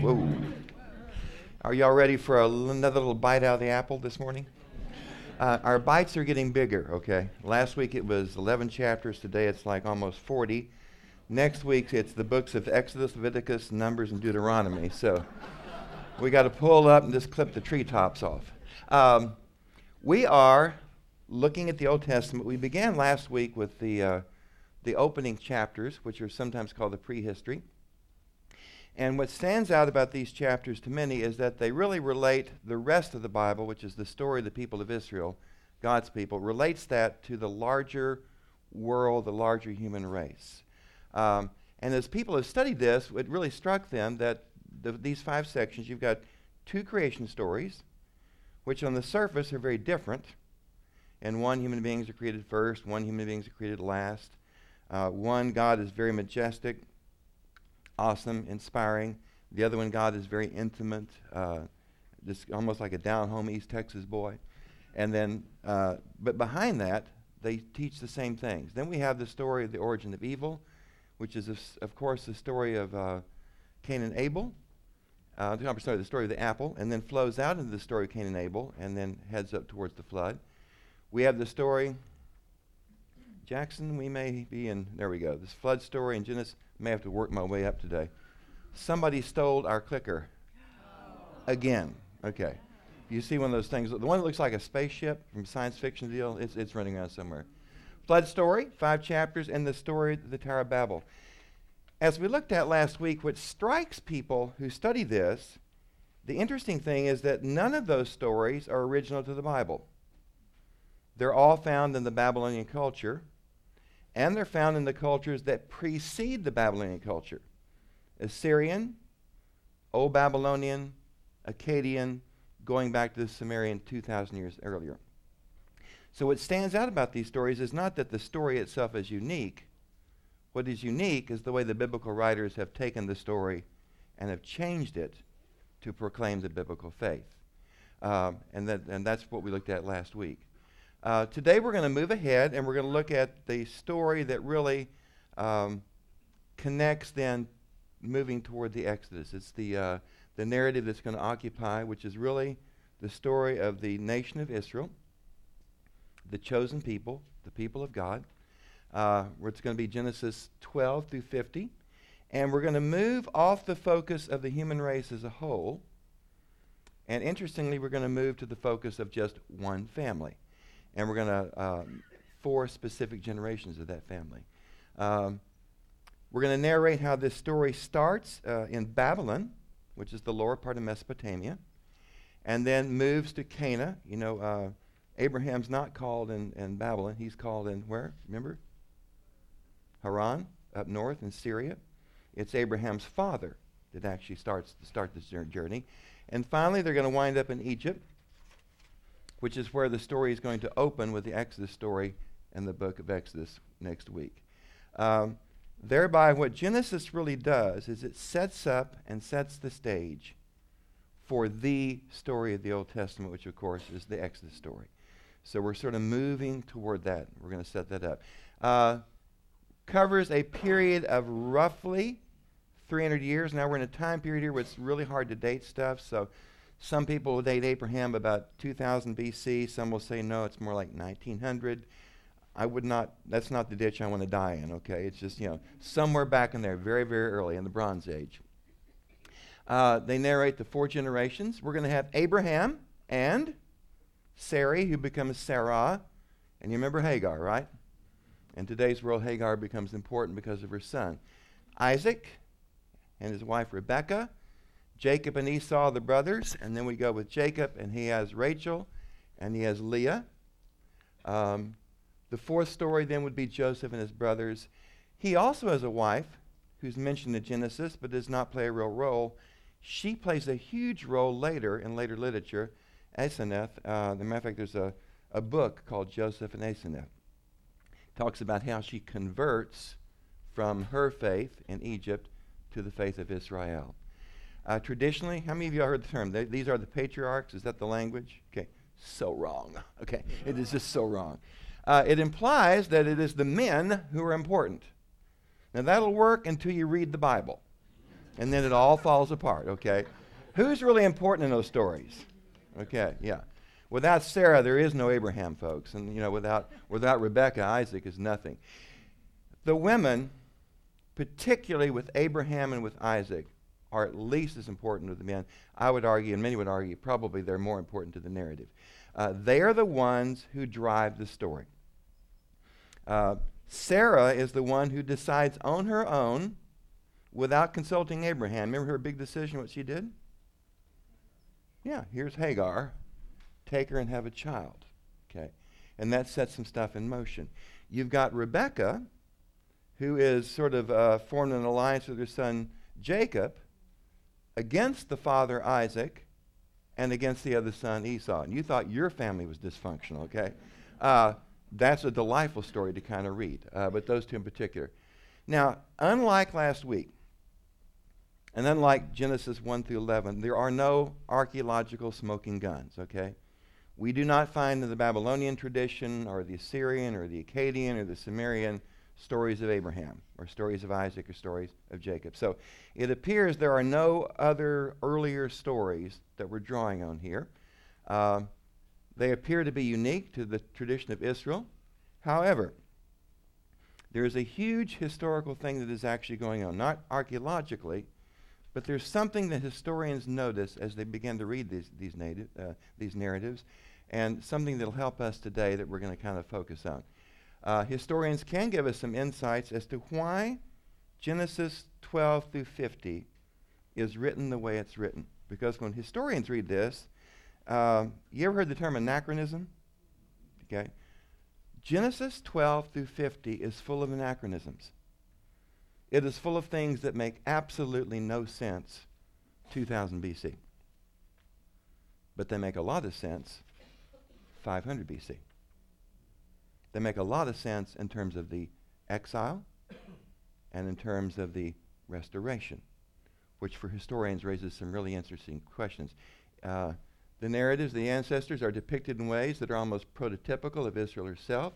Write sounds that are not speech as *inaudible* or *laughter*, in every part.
Whoa. Are y'all ready for another little bite out of the apple this morning? Uh, our bites are getting bigger, okay? Last week it was 11 chapters. Today it's like almost 40. Next week it's the books of Exodus, Leviticus, Numbers, and Deuteronomy. So we got to pull up and just clip the treetops off. Um, we are looking at the Old Testament. We began last week with the, uh, the opening chapters, which are sometimes called the prehistory. And what stands out about these chapters to many is that they really relate the rest of the Bible, which is the story of the people of Israel, God's people, relates that to the larger world, the larger human race. Um, and as people have studied this, it really struck them that the, these five sections, you've got two creation stories, which on the surface are very different. And one, human beings are created first, one, human beings are created last. Uh, one, God is very majestic, awesome, inspiring. The other one, God is very intimate, uh, just almost like a down home East Texas boy. And then, uh, but behind that, they teach the same things. Then we have the story of the origin of evil, which is, of course, the story of uh, Cain and Abel. Uh, sorry, the story of the apple, and then flows out into the story of Cain and Abel, and then heads up towards the flood. We have the story, Jackson, we may be in, there we go, this flood story in Genesis may have to work my way up today. Somebody stole our clicker. Again. Okay. You see one of those things, the one that looks like a spaceship from science fiction deal, it's, it's running around somewhere. Flood story, five chapters, and the story of the Tower of Babel. As we looked at last week, what strikes people who study this, the interesting thing is that none of those stories are original to the Bible. They're all found in the Babylonian culture and they're found in the cultures that precede the Babylonian culture Assyrian, Old Babylonian, Akkadian, going back to the Sumerian 2,000 years earlier. So, what stands out about these stories is not that the story itself is unique. What is unique is the way the biblical writers have taken the story and have changed it to proclaim the biblical faith. Um, and, that, and that's what we looked at last week. Uh, today we're going to move ahead and we're going to look at the story that really um, connects then moving toward the Exodus. It's the, uh, the narrative that's going to occupy, which is really the story of the nation of Israel, the chosen people, the people of God. Uh, it's going to be Genesis 12 through 50. And we're going to move off the focus of the human race as a whole. And interestingly, we're going to move to the focus of just one family and we're going to um, four specific generations of that family. Um, we're going to narrate how this story starts uh, in Babylon, which is the lower part of Mesopotamia, and then moves to Canaan. You know, uh, Abraham's not called in, in Babylon. He's called in where? Remember? Haran, up north in Syria. It's Abraham's father that actually starts to start this journey. And finally, they're going to wind up in Egypt which is where the story is going to open with the Exodus story in the book of Exodus next week. Um, thereby, what Genesis really does is it sets up and sets the stage for the story of the Old Testament, which, of course, is the Exodus story. So we're sort of moving toward that. We're going to set that up. Uh, covers a period of roughly 300 years. Now we're in a time period here where it's really hard to date stuff. So some people will date Abraham about 2000 BC. Some will say, no, it's more like 1900. I would not, that's not the ditch I want to die in, okay? It's just, you know, somewhere back in there, very, very early in the Bronze Age. Uh, they narrate the four generations. We're going to have Abraham and Sarai, who becomes Sarah. And you remember Hagar, right? In today's world, Hagar becomes important because of her son. Isaac and his wife Rebekah. Jacob and Esau, the brothers, and then we go with Jacob, and he has Rachel, and he has Leah. Um, the fourth story then would be Joseph and his brothers. He also has a wife who's mentioned in Genesis but does not play a real role. She plays a huge role later in later literature. Aseneth. uh, as a matter of fact, there's a, a book called Joseph and Aseneth. Talks about how she converts from her faith in Egypt to the faith of Israel. Uh, traditionally, how many of you heard the term? These are the patriarchs. Is that the language? Okay, so wrong. *laughs* Okay, it is just so wrong. Uh, it implies that it is the men who are important. Now, that'll work until you read the Bible. and then it all falls apart, okay? Who's really important in those stories? Okay, yeah. Without Sarah, there is no Abraham, folks. And, you know, without, without Rebecca, Isaac is nothing. The women, particularly with Abraham and with Isaac, are at least as important to the men. I would argue, and many would argue, probably they're more important to the narrative. Uh, they are the ones who drive the story. Uh, Sarah is the one who decides on her own without consulting Abraham. Remember her big decision, what she did? Yeah, here's Hagar. Take her and have a child. Okay. And that sets some stuff in motion. You've got Rebecca, who is sort of uh, formed an alliance with her son Jacob against the father Isaac and against the other son Esau. And you thought your family was dysfunctional, okay? Uh, that's a delightful story to kind of read, uh, but those two in particular. Now, unlike last week, and unlike Genesis 1 through 11, there are no archaeological smoking guns, okay? We do not find in the Babylonian tradition or the Assyrian or the Akkadian or the Sumerian stories of Abraham or stories of Isaac or stories of Jacob. So it appears there are no other earlier stories that we're drawing on here. Uh, they appear to be unique to the tradition of Israel. However, there is a huge historical thing that is actually going on, not archaeologically, but there's something that historians notice as they begin to read these, these, native, uh, these narratives, and something that will help us today that we're going to kind of focus on. Uh, historians can give us some insights as to why Genesis 12 through 50 is written the way it's written. Because when historians read this, uh, you ever heard the term anachronism? Okay. Genesis 12 through 50 is full of anachronisms. It is full of things that make absolutely no sense 2000 BC. But they make a lot of sense 500 BC. They make a lot of sense in terms of the exile and in terms of the restoration, which for historians raises some really interesting questions. Uh, the narratives, the ancestors, are depicted in ways that are almost prototypical of Israel herself.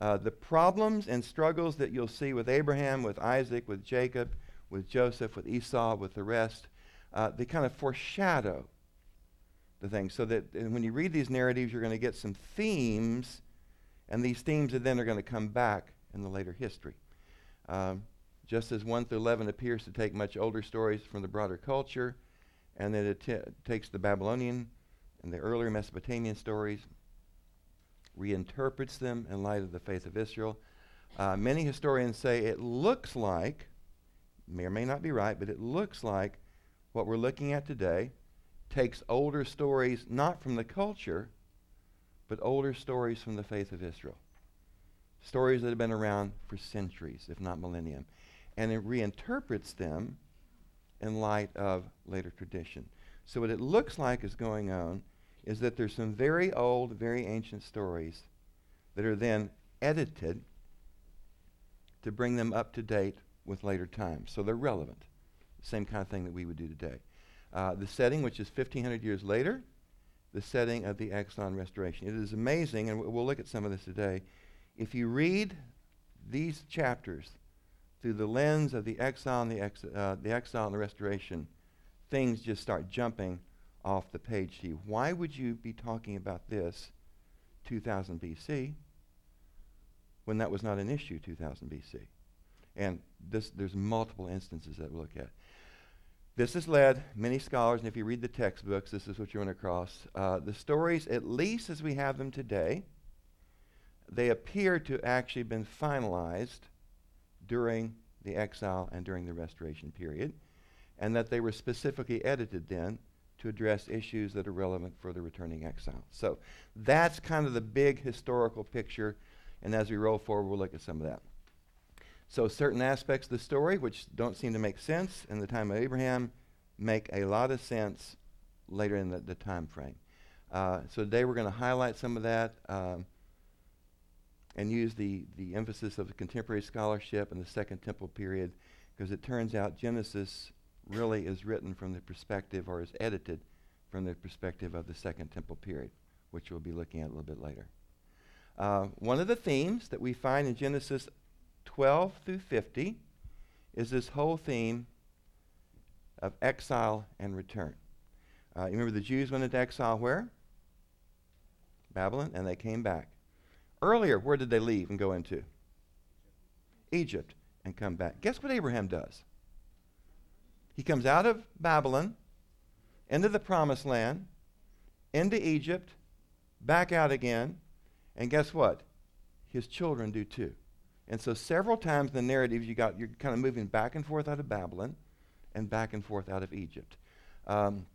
Uh, the problems and struggles that you'll see with Abraham, with Isaac, with Jacob, with Joseph, with Esau, with the rest, uh, they kind of foreshadow the thing. So that when you read these narratives, you're going to get some themes and these themes are then are going to come back in the later history. Um, just as 1 through 11 appears to take much older stories from the broader culture, and then it t- takes the Babylonian and the earlier Mesopotamian stories, reinterprets them in light of the faith of Israel. Uh, many historians say it looks like, may or may not be right, but it looks like what we're looking at today takes older stories not from the culture, but older stories from the faith of Israel. Stories that have been around for centuries, if not millennium. And it reinterprets them in light of later tradition. So, what it looks like is going on is that there's some very old, very ancient stories that are then edited to bring them up to date with later times. So, they're relevant. Same kind of thing that we would do today. Uh, the setting, which is 1,500 years later, the setting of the and restoration. It is amazing, and we'll look at some of this today. If you read these chapters through the lens of the and the, ex- uh, the and the restoration, things just start jumping off the page to you. Why would you be talking about this 2000 BC when that was not an issue 2000 BC? And this, there's multiple instances that we'll look at. This has led many scholars, and if you read the textbooks, this is what you run across. Uh, the stories, at least as we have them today, they appear to actually been finalized during the exile and during the restoration period, and that they were specifically edited then to address issues that are relevant for the returning exile. So that's kind of the big historical picture, and as we roll forward, we'll look at some of that. So certain aspects of the story, which don't seem to make sense in the time of Abraham, make a lot of sense later in the, the time frame. Uh, so today we're going to highlight some of that um, and use the, the emphasis of the contemporary scholarship and the Second Temple period because it turns out Genesis really is written from the perspective or is edited from the perspective of the Second Temple period, which we'll be looking at a little bit later. Uh, one of the themes that we find in Genesis 12 through 50 is this whole theme of exile and return. Uh, you remember the Jews went into exile where? Babylon, and they came back. Earlier, where did they leave and go into? Egypt and come back. Guess what Abraham does? He comes out of Babylon into the promised land, into Egypt, back out again, and guess what? His children do too. And so several times in the narrative you got you're kind of moving back and forth out of Babylon and back and forth out of Egypt. Um,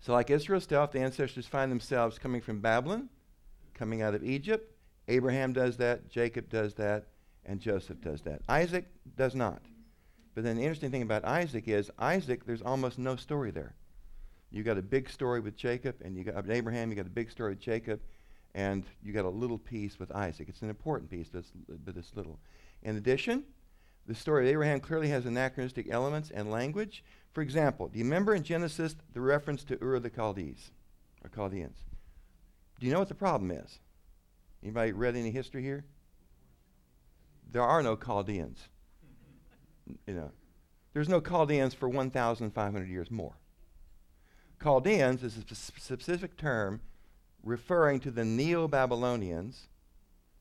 so like Israel's death, the ancestors find themselves coming from Babylon, coming out of Egypt. Abraham does that, Jacob does that, and Joseph does that. Isaac does not. But then the interesting thing about Isaac is Isaac, there's almost no story there. You got a big story with Jacob, and you got Abraham. You got a big story with Jacob, and you got a little piece with Isaac. It's an important piece, but it's, but it's little. In addition, the story of Abraham clearly has anachronistic elements and language. For example, do you remember in Genesis the reference to Ur the Chaldees or Chaldeans? Do you know what the problem is? Anybody read any history here? There are no Chaldeans. *laughs* you know, there's no Chaldeans for 1,500 years more. Chaldeans is a specific term referring to the Neo Babylonians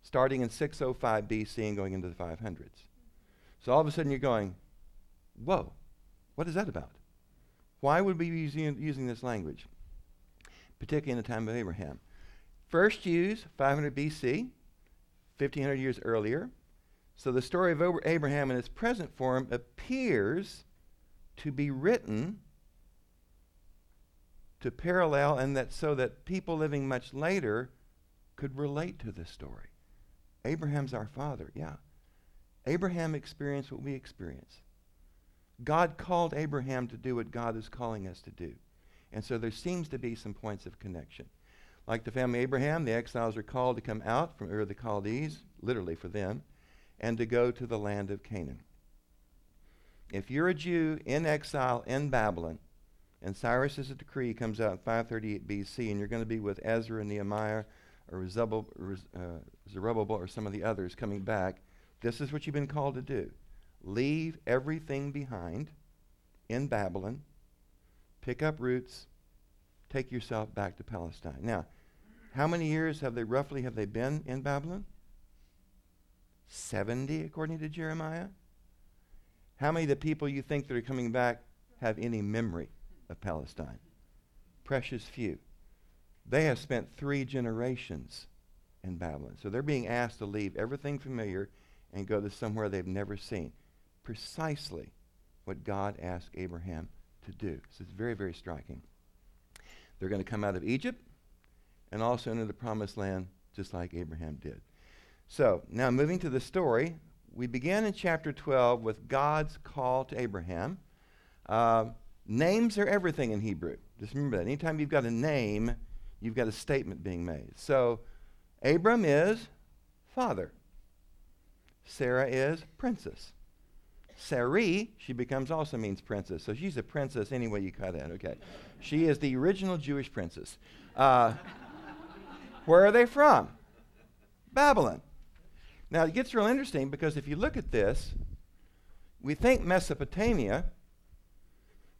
starting in 605 BC and going into the 500s. So all of a sudden you're going, whoa, what is that about? Why would we be using, using this language? Particularly in the time of Abraham. First used 500 BC, 1500 years earlier. So the story of Abraham in its present form appears to be written to parallel and that so that people living much later could relate to this story. Abraham's our father, yeah. Abraham experienced what we experience. God called Abraham to do what God is calling us to do. And so there seems to be some points of connection. Like the family Abraham, the exiles are called to come out from Ur of the Chaldees, literally for them, and to go to the land of Canaan. If you're a Jew in exile in Babylon, and Cyrus's decree comes out in 538 BC, and you're going to be with Ezra and Nehemiah or uh, Zerubbabel or some of the others coming back, this is what you've been called to do. Leave everything behind in Babylon, pick up roots, take yourself back to Palestine. Now, how many years have they roughly have they been in Babylon? 70 according to Jeremiah. How many of the people you think that are coming back have any memory of Palestine? Precious few. They have spent 3 generations in Babylon. So they're being asked to leave everything familiar and go to somewhere they've never seen. Precisely what God asked Abraham to do. So it's very, very striking. They're going to come out of Egypt and also into the promised land just like Abraham did. So, now moving to the story, we begin in chapter 12 with God's call to Abraham. Uh, names are everything in Hebrew. Just remember that. Anytime you've got a name, you've got a statement being made. So, Abram is father. Sarah is princess. Sarai, she becomes also means princess. So she's a princess any way you cut it, okay? She is the original Jewish princess. Uh, where are they from? Babylon. Now it gets real interesting because if you look at this, we think Mesopotamia,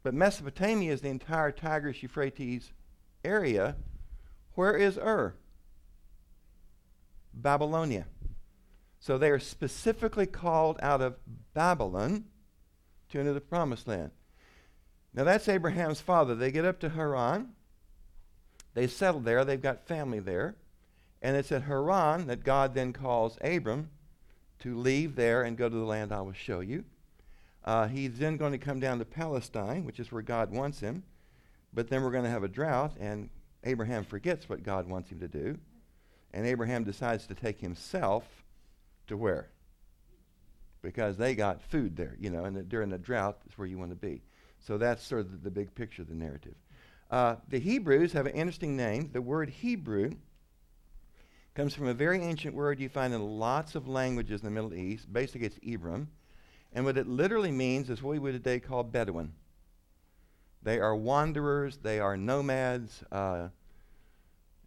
but Mesopotamia is the entire Tigris Euphrates area. Where is Ur? Babylonia. So they are specifically called out of Babylon to enter the promised land. Now that's Abraham's father. They get up to Haran. They settle there. They've got family there. And it's at Haran that God then calls Abram to leave there and go to the land I will show you. Uh, he's then going to come down to Palestine, which is where God wants him. But then we're going to have a drought, and Abraham forgets what God wants him to do. And Abraham decides to take himself to where? Because they got food there, you know, and during the drought is where you want to be. So that's sort of the, the big picture of the narrative. Uh, the Hebrews have an interesting name. The word Hebrew comes from a very ancient word you find in lots of languages in the Middle East. Basically, it's Ibram. And what it literally means is what we would today call Bedouin. They are wanderers, they are nomads. Uh,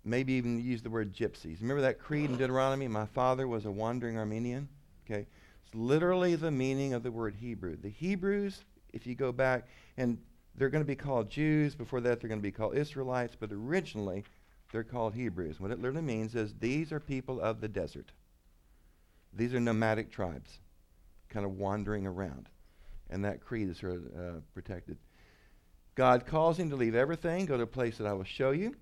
maybe even use the word gypsies. Remember that creed in Deuteronomy? My father was a wandering Aramean. Okay, it's literally the meaning of the word Hebrew. The Hebrews if you go back, and they're going to be called Jews. Before that, they're going to be called Israelites, but originally they're called Hebrews. What it literally means is these are people of the desert. These are nomadic tribes, kind of wandering around. And that creed is uh, protected. God calls him to leave everything, go to a place that I will show you.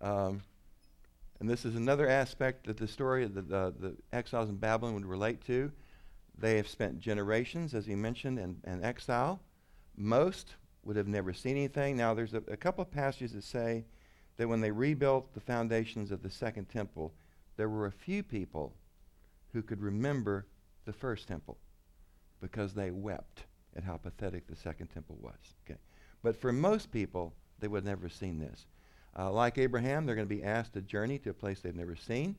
Um, and this is another aspect that the story of the, the, the, exiles in Babylon would relate to. They have spent generations, as he mentioned, in, in exile. Most would have never seen anything. Now, there's a, a couple of passages that say that when they rebuilt the foundations of the second temple, there were a few people who could remember the first temple because they wept at how pathetic the second temple was. Okay. But for most people, they would have never seen this. Uh, like Abraham, they're going to be asked to journey to a place they've never seen.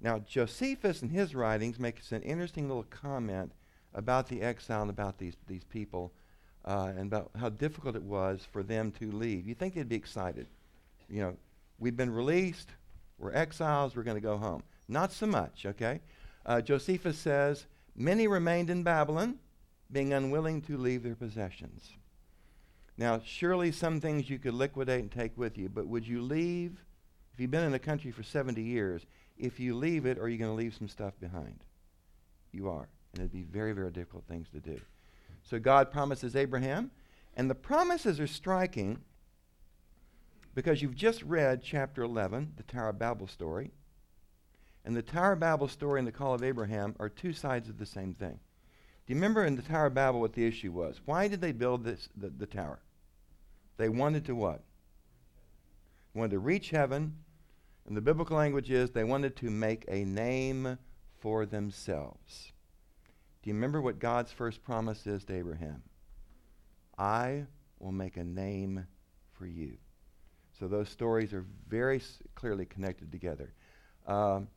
Now, Josephus in his writings makes an interesting little comment about the exile and about these, these people uh, and about how difficult it was for them to leave. You think they'd be excited? You know, we've been released, we're exiles, we're going to go home. Not so much, okay? Uh, Josephus says, Many remained in Babylon, being unwilling to leave their possessions. Now, surely some things you could liquidate and take with you, but would you leave? If you've been in a country for 70 years, if you leave it, are you going to leave some stuff behind? You are. And it'd be very, very difficult things to do. So God promises Abraham, and the promises are striking because you've just read chapter 11, the Tower of Babel story. And the Tower of Babel story and the call of Abraham are two sides of the same thing. Do you remember in the Tower of Babel what the issue was? Why did they build this, the, the tower? They wanted to what? They wanted to reach heaven. And the biblical language is they wanted to make a name for themselves. Do you remember what God's first promise is to Abraham? I will make a name for you. So those stories are very s- clearly connected together. Um,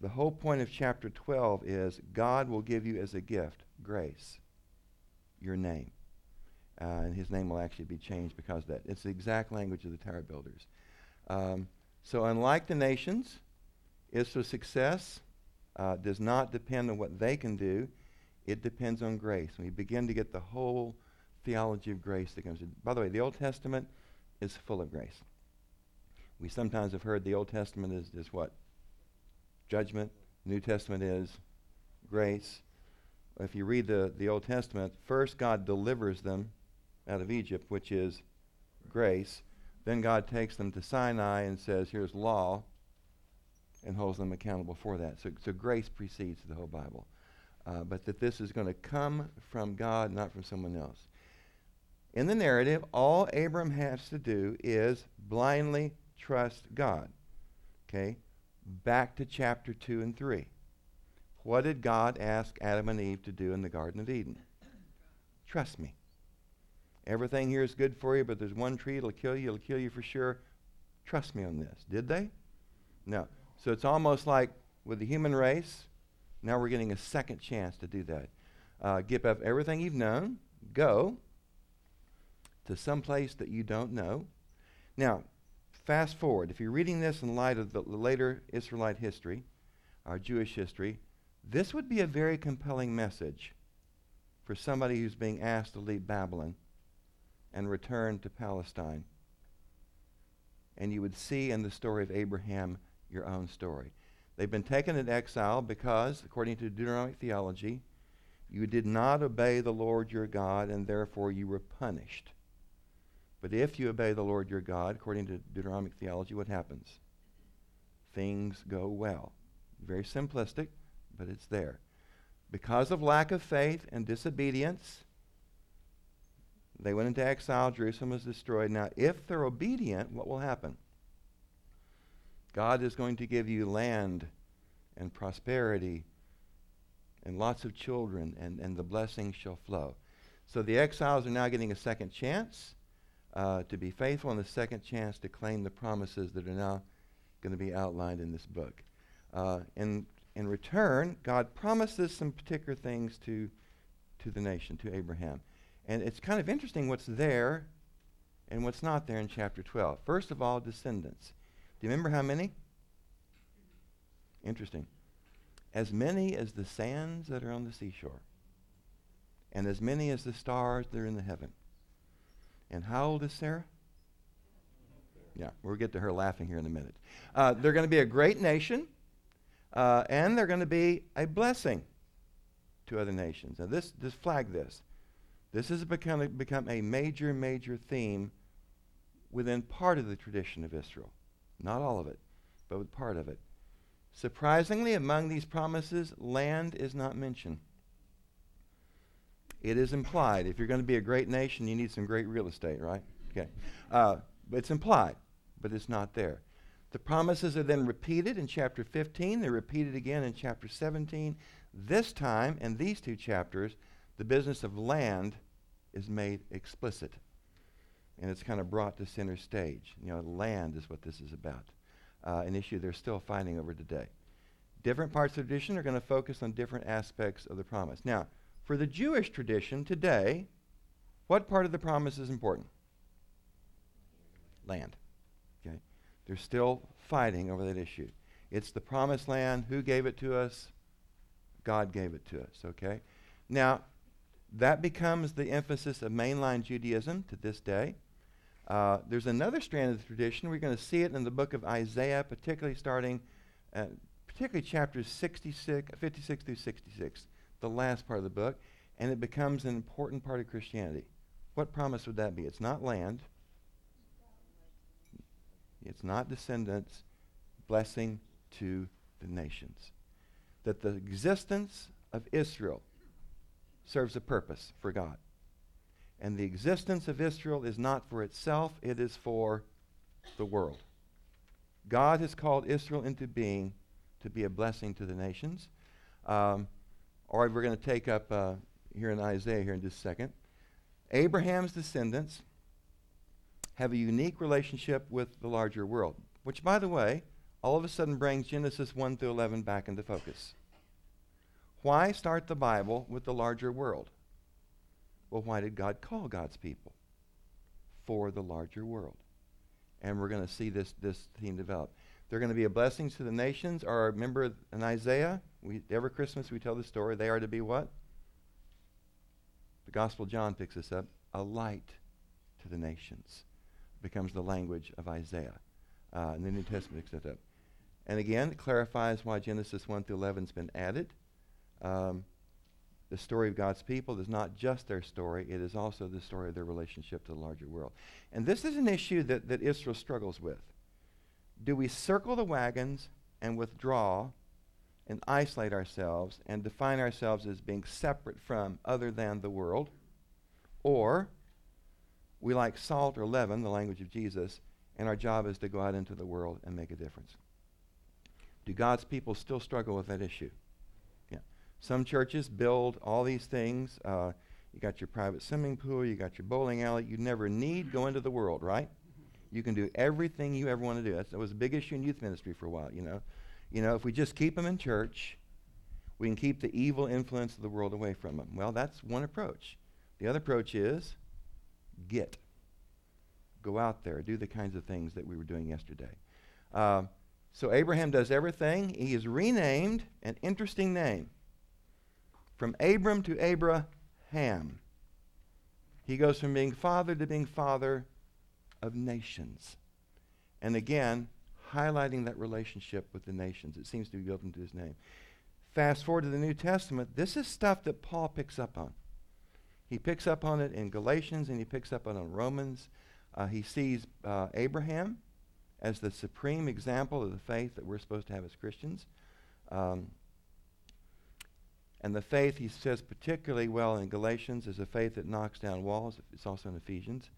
the whole point of chapter 12 is God will give you as a gift grace, your name. Uh, and his name will actually be changed because of that. It's the exact language of the tower builders. Um, so, unlike the nations, Israel's success uh, does not depend on what they can do. It depends on grace. We begin to get the whole theology of grace that comes in. By the way, the Old Testament is full of grace. We sometimes have heard the Old Testament is, is what? Judgment. New Testament is grace. If you read the, the Old Testament, first God delivers them out of Egypt, which is grace. Then God takes them to Sinai and says, here's law, and holds them accountable for that. So, so grace precedes the whole Bible. Uh, but that this is going to come from God, not from someone else. In the narrative, all Abram has to do is blindly trust God. Okay? Back to chapter 2 and 3. What did God ask Adam and Eve to do in the Garden of Eden? Trust me. Everything here is good for you, but there's one tree that'll kill you, it'll kill you for sure. Trust me on this. Did they? No. So it's almost like with the human race, now we're getting a second chance to do that. Uh, give up everything you've known, go to some place that you don't know. Now, fast forward. If you're reading this in light of the later Israelite history, our Jewish history, this would be a very compelling message for somebody who's being asked to leave Babylon and return to Palestine. And you would see in the story of Abraham your own story. They've been taken into exile because, according to Deuteronomic theology, you did not obey the Lord your God, and therefore you were punished. But if you obey the Lord your God, according to Deuteronomic theology, what happens? Things go well. Very simplistic, but it's there. Because of lack of faith and disobedience, they went into exile. Jerusalem was destroyed. Now, if they're obedient, what will happen? God is going to give you land and prosperity and lots of children, and, and the blessings shall flow. So the exiles are now getting a second chance uh, to be faithful and the second chance to claim the promises that are now going to be outlined in this book. Uh, in, in return, God promises some particular things to, to the nation, to Abraham. And it's kind of interesting what's there and what's not there in chapter 12. First of all, descendants. Do you remember how many? Interesting. As many as the sands that are on the seashore. and as many as the stars that are in the heaven. And how old is Sarah? Yeah, we'll get to her laughing here in a minute. Uh, they're going to be a great nation, uh, and they're going to be a blessing to other nations. Now, this, just flag this. This has become, become a major, major theme within part of the tradition of Israel. Not all of it, but with part of it. Surprisingly, among these promises, land is not mentioned. It is implied. If you're going to be a great nation, you need some great real estate, right? Okay. Uh, it's implied, but it's not there. The promises are then repeated in chapter 15. They're repeated again in chapter 17. This time, in these two chapters, the business of land is made explicit. And it's kind of brought to center stage. You know, land is what this is about. Uh, an issue they're still fighting over today. Different parts of the tradition are going to focus on different aspects of the promise. Now, for the Jewish tradition today, what part of the promise is important? Land. Okay? They're still fighting over that issue. It's the promised land. Who gave it to us? God gave it to us. Okay? Now, that becomes the emphasis of mainline Judaism to this day. Uh, there's another strand of the tradition. We're going to see it in the book of Isaiah, particularly starting, uh, particularly chapters 66, 56 through 66, the last part of the book, and it becomes an important part of Christianity. What promise would that be? It's not land. It's not descendants. Blessing to the nations. That the existence of Israel serves a purpose for God. And the existence of Israel is not for itself, it is for the world. God has called Israel into being to be a blessing to the nations. Um, or we're going to take up uh, here in Isaiah here in just a second. Abraham's descendants have a unique relationship with the larger world, which, by the way, all of a sudden brings Genesis 1 through 11 back into focus. Why start the Bible with the larger world? Well, why did God call God's people? For the larger world. And we're going to see this, this theme develop. They're going to be a blessing to the nations. Or remember in Isaiah, we, every Christmas we tell the story. They are to be what? The Gospel of John picks this up. A light to the nations becomes the language of Isaiah. Uh, and the New Testament picks that up. And again, it clarifies why Genesis 1 through 11 has been added. Um, the story of God's people is not just their story, it is also the story of their relationship to the larger world. And this is an issue that, that Israel struggles with. Do we circle the wagons and withdraw and isolate ourselves and define ourselves as being separate from other than the world? Or we like salt or leaven, the language of Jesus, and our job is to go out into the world and make a difference. Do God's people still struggle with that issue? Yeah. Some churches build all these things. Uh, you got your private swimming pool, you got your bowling alley. You never need go into the world, right? You can do everything you ever want to do. That's, that was a big issue in youth ministry for a while, you know. You know, if we just keep them in church, we can keep the evil influence of the world away from them. Well, that's one approach. The other approach is get. Go out there, do the kinds of things that we were doing yesterday. Uh, so Abraham does everything. He is renamed an interesting name. From Abram to Abraham. He goes from being father to being father of nations. And again, highlighting that relationship with the nations. It seems to be built into his name. Fast forward to the New Testament, this is stuff that Paul picks up on. He picks up on it in Galatians and he picks up on it in Romans. Uh, he sees uh, Abraham as the supreme example of the faith that we're supposed to have as Christians. Um, and the faith, he says particularly well in Galatians, is a faith that knocks down walls. It's also in Ephesians.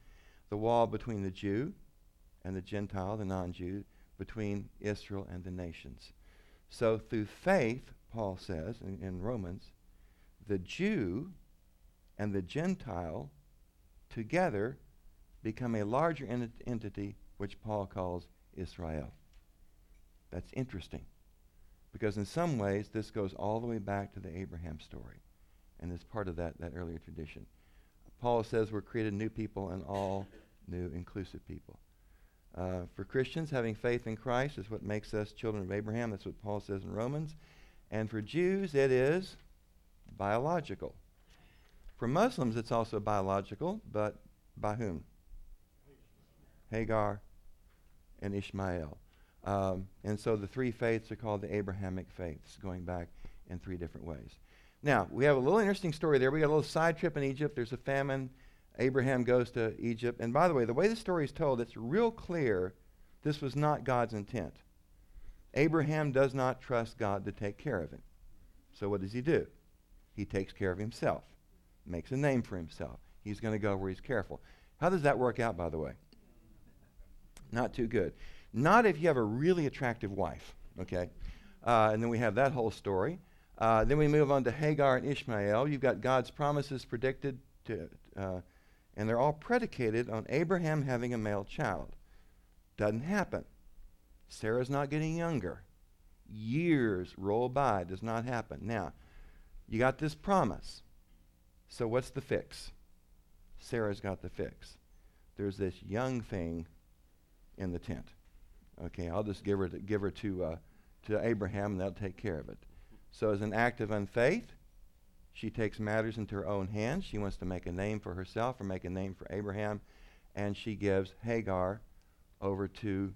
The wall between the Jew and the Gentile, the non Jew, between Israel and the nations. So through faith, Paul says in, in Romans, the Jew and the Gentile together become a larger ent- entity, which Paul calls Israel. That's interesting. Because in some ways, this goes all the way back to the Abraham story and is part of that, that earlier tradition. Paul says we're created new people and all new inclusive people. Uh, for Christians, having faith in Christ is what makes us children of Abraham. That's what Paul says in Romans. And for Jews, it is biological. For Muslims, it's also biological, but by whom? Hagar and Ishmael. Um, and so the three faiths are called the Abrahamic faiths, going back in three different ways. Now, we have a little interesting story there. We got a little side trip in Egypt. There's a famine. Abraham goes to Egypt. And by the way, the way the story is told, it's real clear this was not God's intent. Abraham does not trust God to take care of him. So what does he do? He takes care of himself, makes a name for himself. He's going to go where he's careful. How does that work out, by the way? Not too good. Not if you have a really attractive wife, okay? Uh, and then we have that whole story. Uh, then we move on to Hagar and Ishmael. You've got God's promises predicted to, uh, and they're all predicated on Abraham having a male child. Doesn't happen. Sarah's not getting younger. Years roll by, does not happen. Now, you got this promise. So what's the fix? Sarah's got the fix. There's this young thing in the tent. Okay, I'll just give her to, give her to, uh, to Abraham and they'll take care of it. So, as an act of unfaith, she takes matters into her own hands. She wants to make a name for herself or make a name for Abraham, and she gives Hagar over to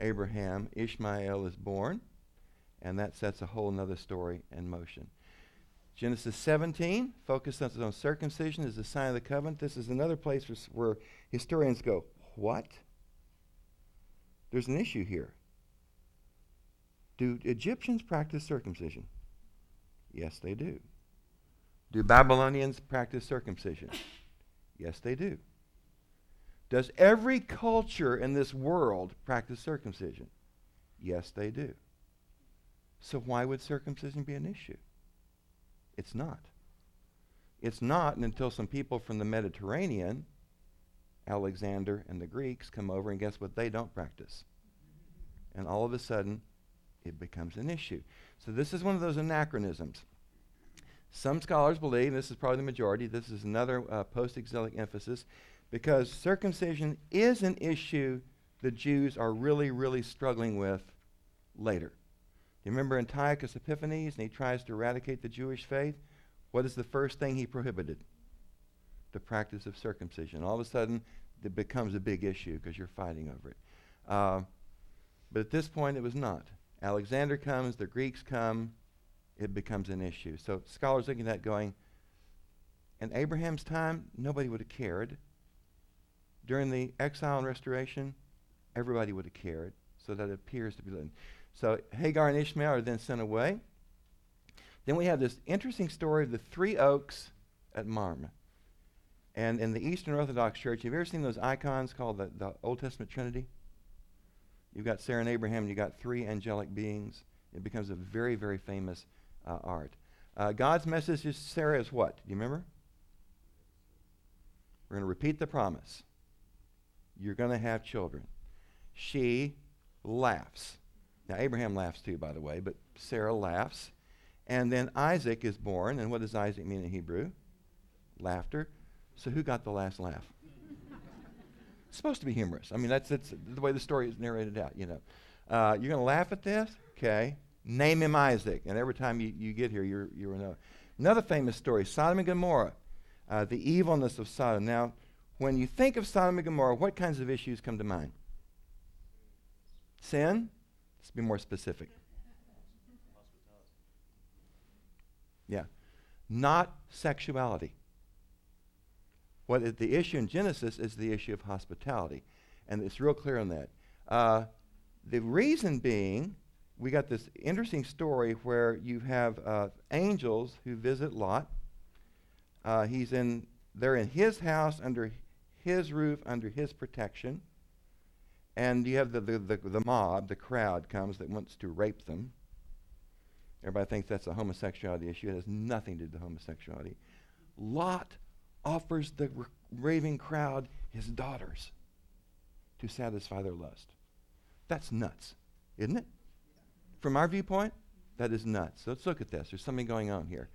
Abraham. Ishmael is born, and that sets a whole other story in motion. Genesis 17 focuses on circumcision as a sign of the covenant. This is another place where historians go, What? There's an issue here. Do Egyptians practice circumcision? Yes, they do. Do Babylonians practice circumcision? Yes, they do. Does every culture in this world practice circumcision? Yes, they do. So why would circumcision be an issue? It's not. It's not until some people from the Mediterranean, Alexander and the Greeks, come over and guess what they don't practice? And all of a sudden, it becomes an issue. So this is one of those anachronisms. Some scholars believe, this is probably the majority, this is another uh, post exilic emphasis, because circumcision is an issue the Jews are really, really struggling with later. You remember Antiochus Epiphanes, and he tries to eradicate the Jewish faith? What is the first thing he prohibited? The practice of circumcision. All of a sudden, it becomes a big issue because you're fighting over it. Uh, but at this point, it was not. Alexander comes, the Greeks come, it becomes an issue. So scholars looking at that going, in Abraham's time, nobody would have cared. During the exile and restoration, everybody would have cared. So that appears to be. Living. So Hagar and Ishmael are then sent away. Then we have this interesting story of the three oaks at Mamre. And in the Eastern Orthodox Church, have you ever seen those icons called the, the Old Testament Trinity? You've got Sarah and Abraham, and you've got three angelic beings. It becomes a very, very famous uh, art. Uh, God's message to Sarah is what? Do you remember? We're going to repeat the promise. You're going to have children. She laughs. Now, Abraham laughs too, by the way, but Sarah laughs. And then Isaac is born. And what does Isaac mean in Hebrew? Laughter. So who got the last laugh? It's *laughs* supposed to be humorous. I mean, that's, that's the way the story is narrated out, you know. Uh, you're going to laugh at this? Okay. Name him Isaac. And every time you, you get here, you're, you're know. Another famous story Sodom and Gomorrah, uh, the evilness of Sodom. Now, when you think of Sodom and Gomorrah, what kinds of issues come to mind? Sin? Let's be more specific. Yeah. Not sexuality. What is the issue in Genesis is the issue of hospitality. And it's real clear on that. Uh, the reason being, we got this interesting story where you have uh, angels who visit Lot. Uh, he's in, they're in his house, under his roof, under his protection. And you have the, the, the, the mob, the crowd comes that wants to rape them. Everybody thinks that's a homosexuality issue. It has nothing to do with homosexuality. Lot offers the r- raving crowd his daughters to satisfy their lust. That's nuts, isn't it? From our viewpoint, that is nuts. Let's look at this. There's something going on here.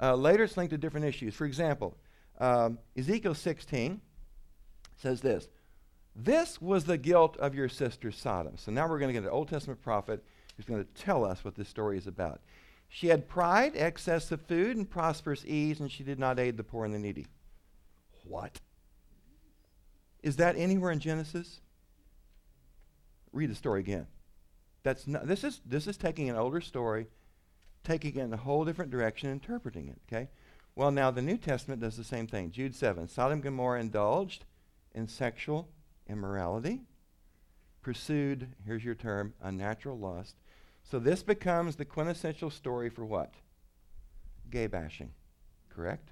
Uh, later, it's linked to different issues. For example, um, Ezekiel 16 says this This was the guilt of your sister Sodom. So now we're going to get an Old Testament prophet who's going to tell us what this story is about. She had pride, excess of food, and prosperous ease, and she did not aid the poor and the needy. What? Is that anywhere in Genesis? Read the story again. That's not, this, is, this is taking an older story, taking it in a whole different direction, interpreting it. Okay? Well, now the New Testament does the same thing. Jude 7 Sodom and Gomorrah indulged in sexual immorality, pursued, here's your term, unnatural lust. So this becomes the quintessential story for what? Gay bashing. Correct?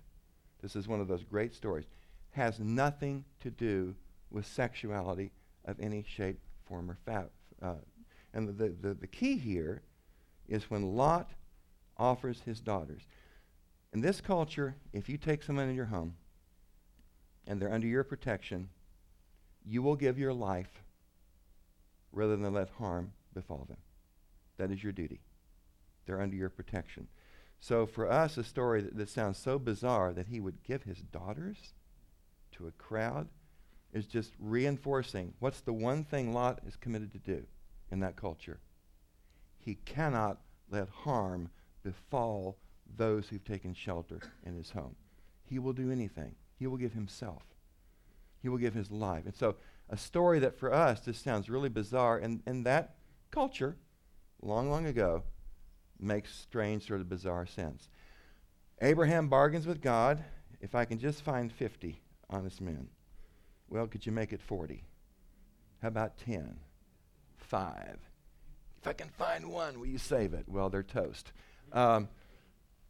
This is one of those great stories. Has nothing to do with sexuality of any shape, form, or fa- uh, and the, the, the key here is when Lot offers his daughters. In this culture, if you take someone in your home and they're under your protection, you will give your life rather than let harm befall them. That is your duty. They're under your protection. So for us, a story that, that sounds so bizarre that he would give his daughters to a crowd is just reinforcing what's the one thing Lot is committed to do in that culture. He cannot let harm befall those who've taken shelter in his home. He will do anything. He will give himself. He will give his life. And so a story that for us just sounds really bizarre in, in that culture, long, long ago, makes strange, sort of bizarre sense. Abraham bargains with God. If I can just find 50 honest men, well, could you make it 40? How about 10? Five. If I can find one, will you save it? Well, they're toast. Um,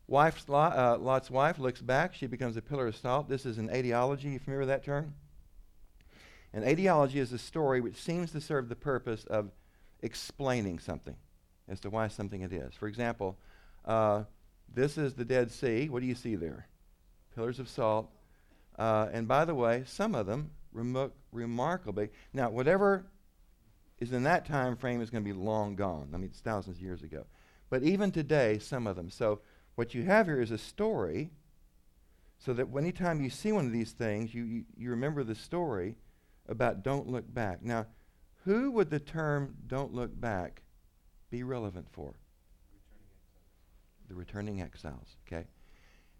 wife's, uh, Lot's wife looks back. She becomes a pillar of salt. This is an etiology. You familiar with that term? An etiology is a story which seems to serve the purpose of explaining something as to why something it is. For example, uh, this is the Dead Sea. What do you see there? Pillars of salt. Uh, and by the way, some of them remo- remarkably. Now, whatever is in that time frame is going to be long gone. I mean, it's thousands of years ago. But even today, some of them. So what you have here is a story so that anytime you see one of these things, you, you, you remember the story about don't look back. Now, who would the term don't look back be relevant for? The returning exiles, okay?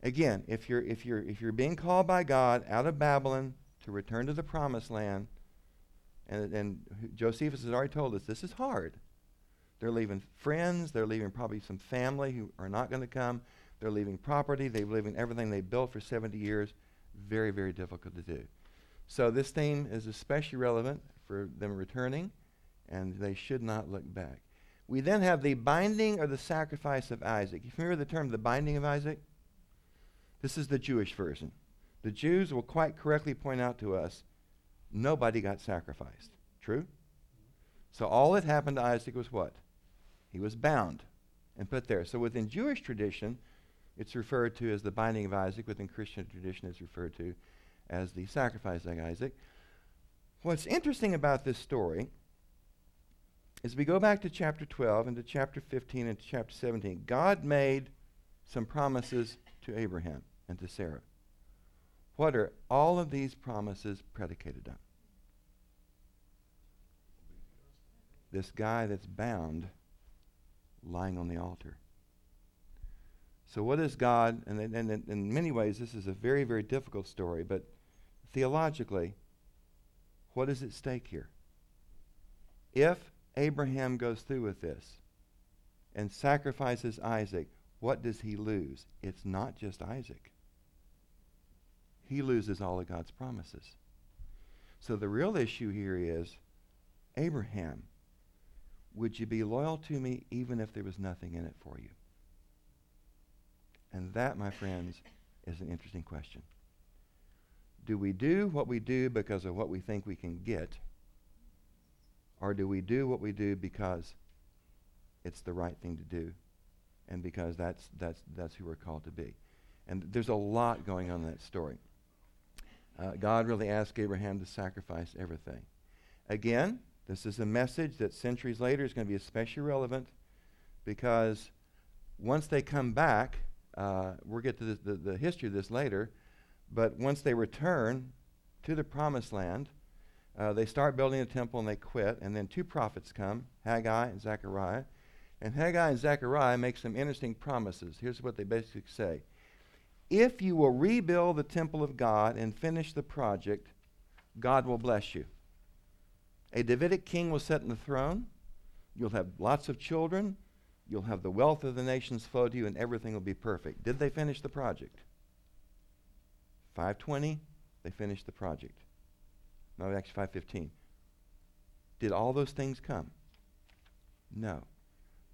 Again, if you're, if, you're, if you're being called by God out of Babylon to return to the promised land, and, and Josephus has already told us this is hard. They're leaving friends, they're leaving probably some family who are not going to come, they're leaving property, they're leaving everything they built for 70 years. Very, very difficult to do. So this theme is especially relevant for them returning, and they should not look back. We then have the binding or the sacrifice of Isaac. You remember the term the binding of Isaac? This is the Jewish version. The Jews will quite correctly point out to us nobody got sacrificed. True? So all that happened to Isaac was what? He was bound and put there. So within Jewish tradition, it's referred to as the binding of Isaac. Within Christian tradition, it's referred to as the sacrifice of Isaac. What's interesting about this story is we go back to chapter 12 and to chapter 15 and to chapter 17. God made some promises to Abraham and to Sarah. What are all of these promises predicated on? This guy that's bound lying on the altar. So, what is God? And, and, and in many ways, this is a very, very difficult story, but theologically, what is at stake here? If Abraham goes through with this and sacrifices Isaac, what does he lose? It's not just Isaac he loses all of God's promises. So the real issue here is Abraham, would you be loyal to me even if there was nothing in it for you? And that, my friends, is an interesting question. Do we do what we do because of what we think we can get? Or do we do what we do because it's the right thing to do and because that's, that's, that's who we're called to be? And there's a lot going on in that story uh, God really asked Abraham to sacrifice everything. Again, this is a message that centuries later is going to be especially relevant because once they come back, uh, we'll get to the, the, history of this later, but once they return to the promised land, uh, they start building a temple and they quit. And then two prophets come, Haggai and Zechariah. And Haggai and Zechariah make some interesting promises. Here's what they basically say If you will rebuild the temple of God and finish the project, God will bless you. A Davidic king will sit on the throne. You'll have lots of children. You'll have the wealth of the nations flow to you, and everything will be perfect. Did they finish the project? 520, they finished the project. No, actually 515. Did all those things come? No.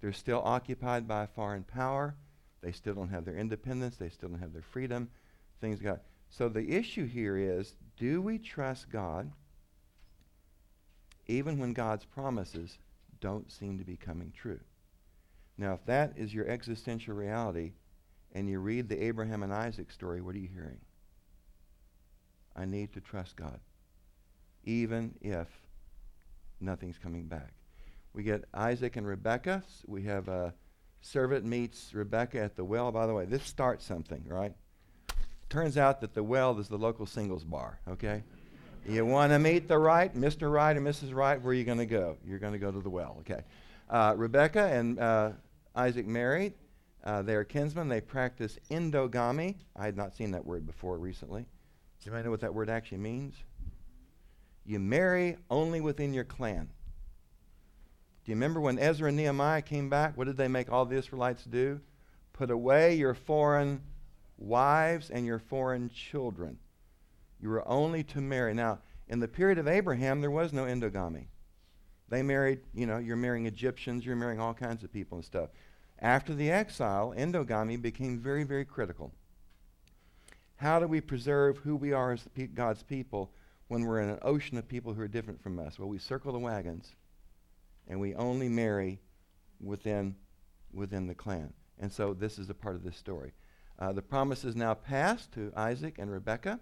They're still occupied by a foreign power. They still don't have their independence. They still don't have their freedom. Things got. So the issue here is do we trust God even when God's promises don't seem to be coming true? Now, if that is your existential reality and you read the Abraham and Isaac story, what are you hearing? I need to trust God, even if nothing's coming back. We get Isaac and Rebekah. We have a servant meets Rebekah at the well. By the way, this starts something, right? Turns out that the well is the local singles bar, okay? you want to meet the right, Mr. Right and Mrs. Right, where are you going to go? You're going to go to the well, okay? Uh, Rebekah and uh, Isaac married. Uh, they are kinsmen. They practice endogamy. I had not seen that word before recently. Does anybody know what that word actually means? You marry only within your clan. Do you remember when Ezra and Nehemiah came back? What did they make all the Israelites do? Put away your foreign wives and your foreign children. You were only to marry. Now, in the period of Abraham, there was no endogamy. They married, you know, you're marrying Egyptians, you're marrying all kinds of people and stuff. After the exile, endogamy became very, very critical. How do we preserve who we are as God's people when we're in an ocean of people who are different from us? Well, we circle the wagons and we only marry within, within the clan. And so this is a part of this story. Uh, the promise is now passed to Isaac and Rebekah.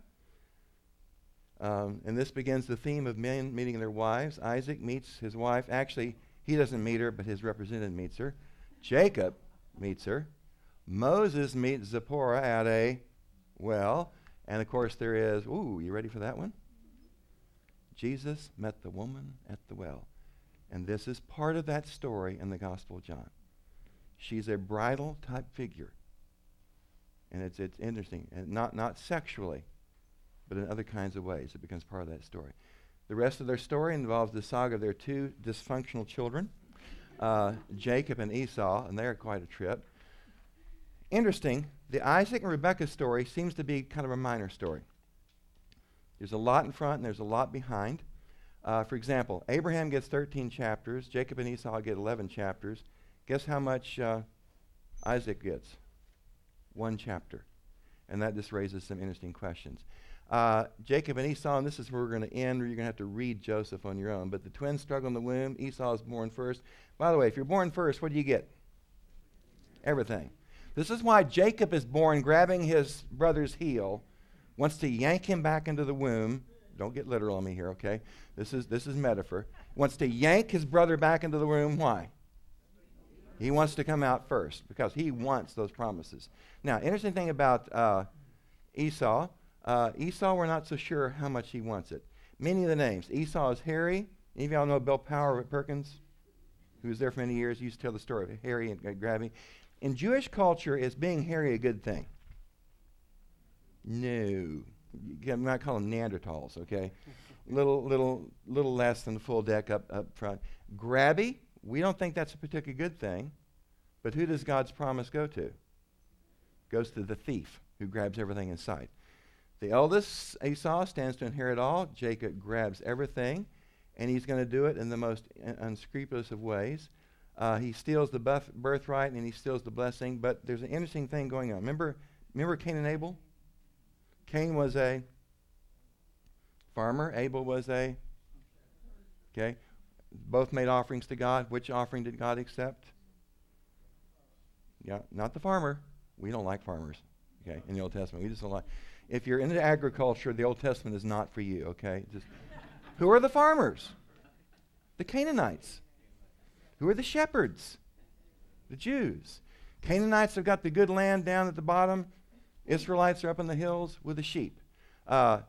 Um, and this begins the theme of men meeting their wives. Isaac meets his wife. Actually, he doesn't meet her, but his representative meets her. Jacob meets her. Moses meets Zipporah at a well. And of course, there is, ooh, you ready for that one? Jesus met the woman at the well. And this is part of that story in the Gospel of John. She's a bridal type figure. And it's, it's interesting. And not, not sexually, but in other kinds of ways. It becomes part of that story. The rest of their story involves the saga of their two dysfunctional children, uh, Jacob and Esau, and they're quite a trip. Interesting, the Isaac and Rebekah story seems to be kind of a minor story. There's a lot in front and there's a lot behind. Uh, for example, Abraham gets 13 chapters, Jacob and Esau get 11 chapters. Guess how much uh, Isaac gets? One chapter. And that just raises some interesting questions. Uh, Jacob and Esau, and this is where we're going to end, or you're going to have to read Joseph on your own. But the twins struggle in the womb. Esau is born first. By the way, if you're born first, what do you get? Everything. This is why Jacob is born grabbing his brother's heel, wants to yank him back into the womb. Don't get literal on me here, okay? This is, this is metaphor. Wants to yank his brother back into the room. Why? He wants to come out first because he wants those promises. Now, interesting thing about uh, Esau uh, Esau, we're not so sure how much he wants it. Many of the names. Esau is hairy. Any of y'all know Bill Power at Perkins? Who was there for many years. He used to tell the story of Harry and uh, grabbing. In Jewish culture, is being hairy a good thing? No. You might call them Neanderthals, okay? *laughs* little, little, little less than the full deck up, up front. Grabby, we don't think that's a particularly good thing. But who does God's promise go to? Goes to the thief who grabs everything in sight. The eldest, Esau, stands to inherit all. Jacob grabs everything, and he's going to do it in the most unscrupulous of ways. Uh, he steals the buff- birthright and he steals the blessing, but there's an interesting thing going on. Remember, remember Cain and Abel? Cain was a farmer. Abel was a okay. Both made offerings to God. Which offering did God accept? Yeah, not the farmer. We don't like farmers. Okay, in the Old Testament, we just don't like if you're into agriculture, the Old Testament is not for you, okay? Just, who are the farmers? The Canaanites. Who are the shepherds? The Jews. Canaanites have got the good land down at the bottom. Israelites are up in the hills with the sheep. Uh,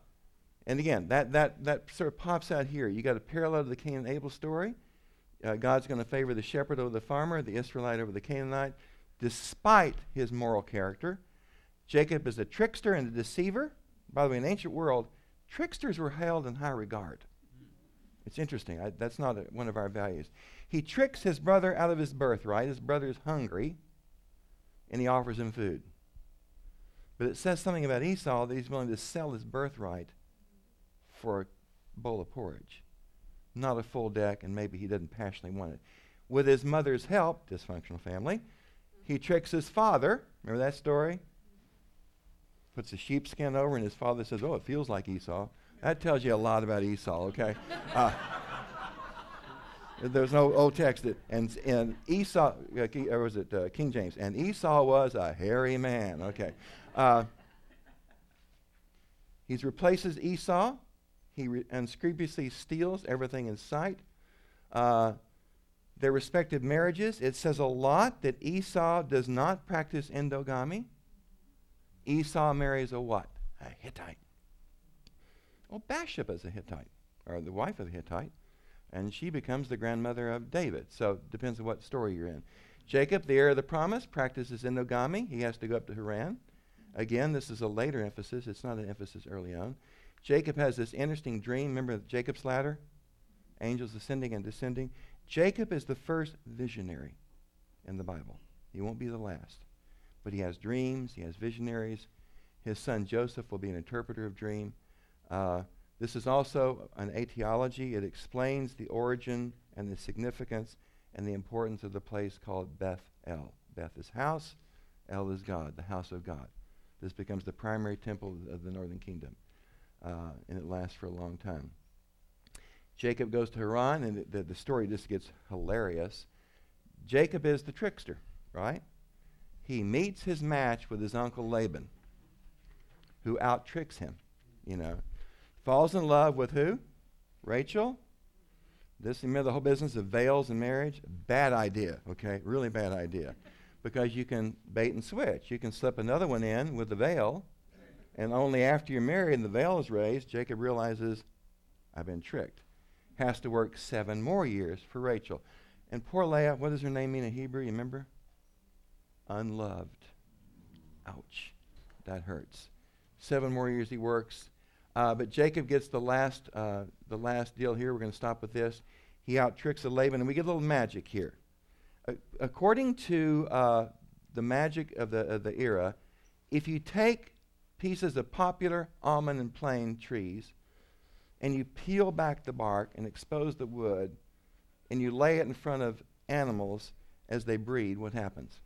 and again, that, that, that sort of pops out here. You got a parallel to the Cain and Abel story. uh, God's going to favor the shepherd over the farmer, the Israelite over the Canaanite, despite his moral character. Jacob is a trickster and a deceiver. By the way, in the ancient world, tricksters were held in high regard. It's interesting. I, that's not a, one of our values. He tricks his brother out of his birthright. His brother is hungry, and he offers him food. But it says something about Esau that he's willing to sell his birthright for a bowl of porridge not a full deck, and maybe he doesn't passionately want it. With his mother's help, dysfunctional family, he tricks his father. Remember that story? Puts a sheepskin over, and his father says, Oh, it feels like Esau. That tells you a lot about Esau, okay? *laughs* Uh, there's no old text. That, and, and Esau, uh, or was it uh, King James? And Esau was a hairy man, okay? Uh, he replaces Esau he re- unscrupulously steals everything in sight. Uh, their respective marriages, it says a lot that Esau does not practice endogamy. Esau marries a what? A Hittite. Well, Bathsheba is a Hittite, or the wife of a Hittite, and she becomes the grandmother of David. So it depends on what story you're in. Jacob, the heir of the promise, practices endogamy. He has to go up to Haran. Again, this is a later emphasis. It's not an emphasis early on. Jacob has this interesting dream. Remember Jacob's ladder? Angels ascending and descending. Jacob is the first visionary in the Bible. He won't be the last. But he has dreams, he has visionaries. His son Joseph will be an interpreter of dream. Uh, this is also an etiology. It explains the origin and the significance and the importance of the place called Beth El. Beth is house, El is God, the house of God. This becomes the primary temple of the northern kingdom uh, and it lasts for a long time. Jacob goes to Haran, and the, the story just gets hilarious. Jacob is the trickster, right? He meets his match with his uncle Laban, who out tricks him, you know. Falls in love with who? Rachel. This, remember the whole business of veils and marriage? Bad idea, okay? Really bad idea. Because you can bait and switch. You can slip another one in with the veil, and only after you're married and the veil is raised, Jacob realizes, I've been tricked. Has to work seven more years for Rachel. And poor Leah, what does her name mean in Hebrew? You remember? Unloved. Ouch. That hurts. Seven more years he works. Uh, but Jacob gets the last, uh, the last deal here. We're going to stop with this. He out tricks Laban, and we get a little magic here. According to uh, the magic of the, of the era, if you take pieces of poplar almond and plane trees, and you peel back the bark and expose the wood, and you lay it in front of animals as they breed, what happens?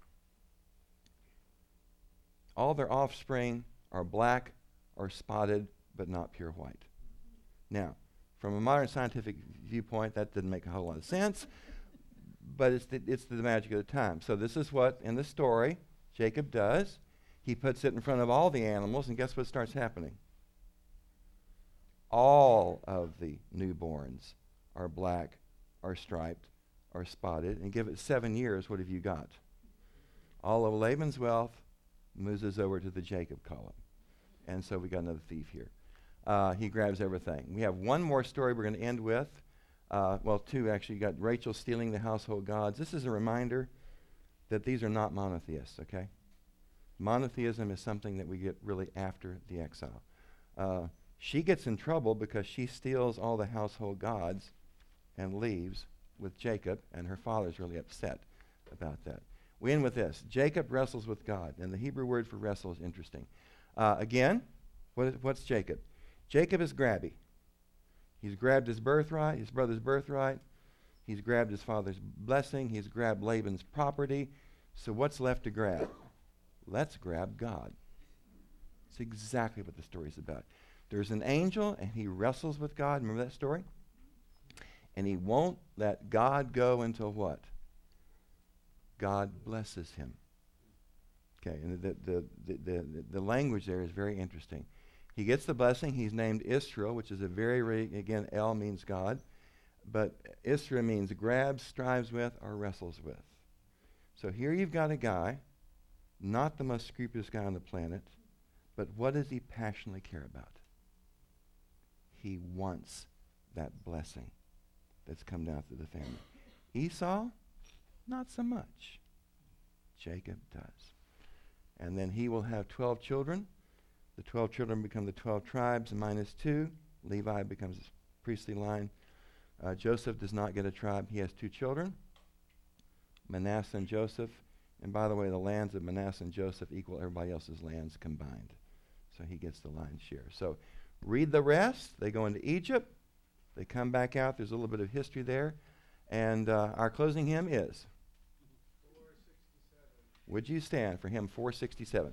All their offspring are black or spotted, but not pure white. Now, from a modern scientific viewpoint, that didn't make a whole lot of sense, but it's the, it's the magic of the time. So, this is what, in the story, Jacob does. He puts it in front of all the animals, and guess what starts happening? All of the newborns are black, are striped, are spotted, and give it seven years, what have you got? All of Laban's wealth moves over to the Jacob column. And so we got another thief here. Uh, he grabs everything. We have one more story we're going to end with. Uh, well, two actually. You got Rachel stealing the household gods. This is a reminder that these are not monotheists, okay? Monotheism is something that we get really after the exile. Uh, she gets in trouble because she steals all the household gods and leaves with Jacob, and her father's really upset about that. We end with this Jacob wrestles with God, and the Hebrew word for wrestle is interesting. Uh, again, what is, what's Jacob? Jacob is grabby. He's grabbed his birthright, his brother's birthright. He's grabbed his father's blessing. He's grabbed Laban's property. So what's left to grab? Let's grab God. It's exactly what the story is about. There's an angel, and he wrestles with God. Remember that story? And he won't let God go until what? God blesses him. Okay, and the, the, the, the, the language there is very interesting. He gets the blessing. He's named Israel, which is a very, very again, El means God. But Israel means grabs, strives with, or wrestles with. So here you've got a guy not the most scrupulous guy on the planet, but what does he passionately care about? He wants that blessing that's come down through the family. Esau, not so much. Jacob does. And then he will have 12 children. The 12 children become the 12 tribes minus two. Levi becomes a priestly line. Uh, Joseph does not get a tribe. He has two children, Manasseh and Joseph. And by the way, the lands of Manasseh and Joseph equal everybody else's lands combined. So he gets the lion's share. So read the rest. They go into Egypt. They come back out. There's a little bit of history there. And uh, our closing hymn is? Would you stand for hymn 467?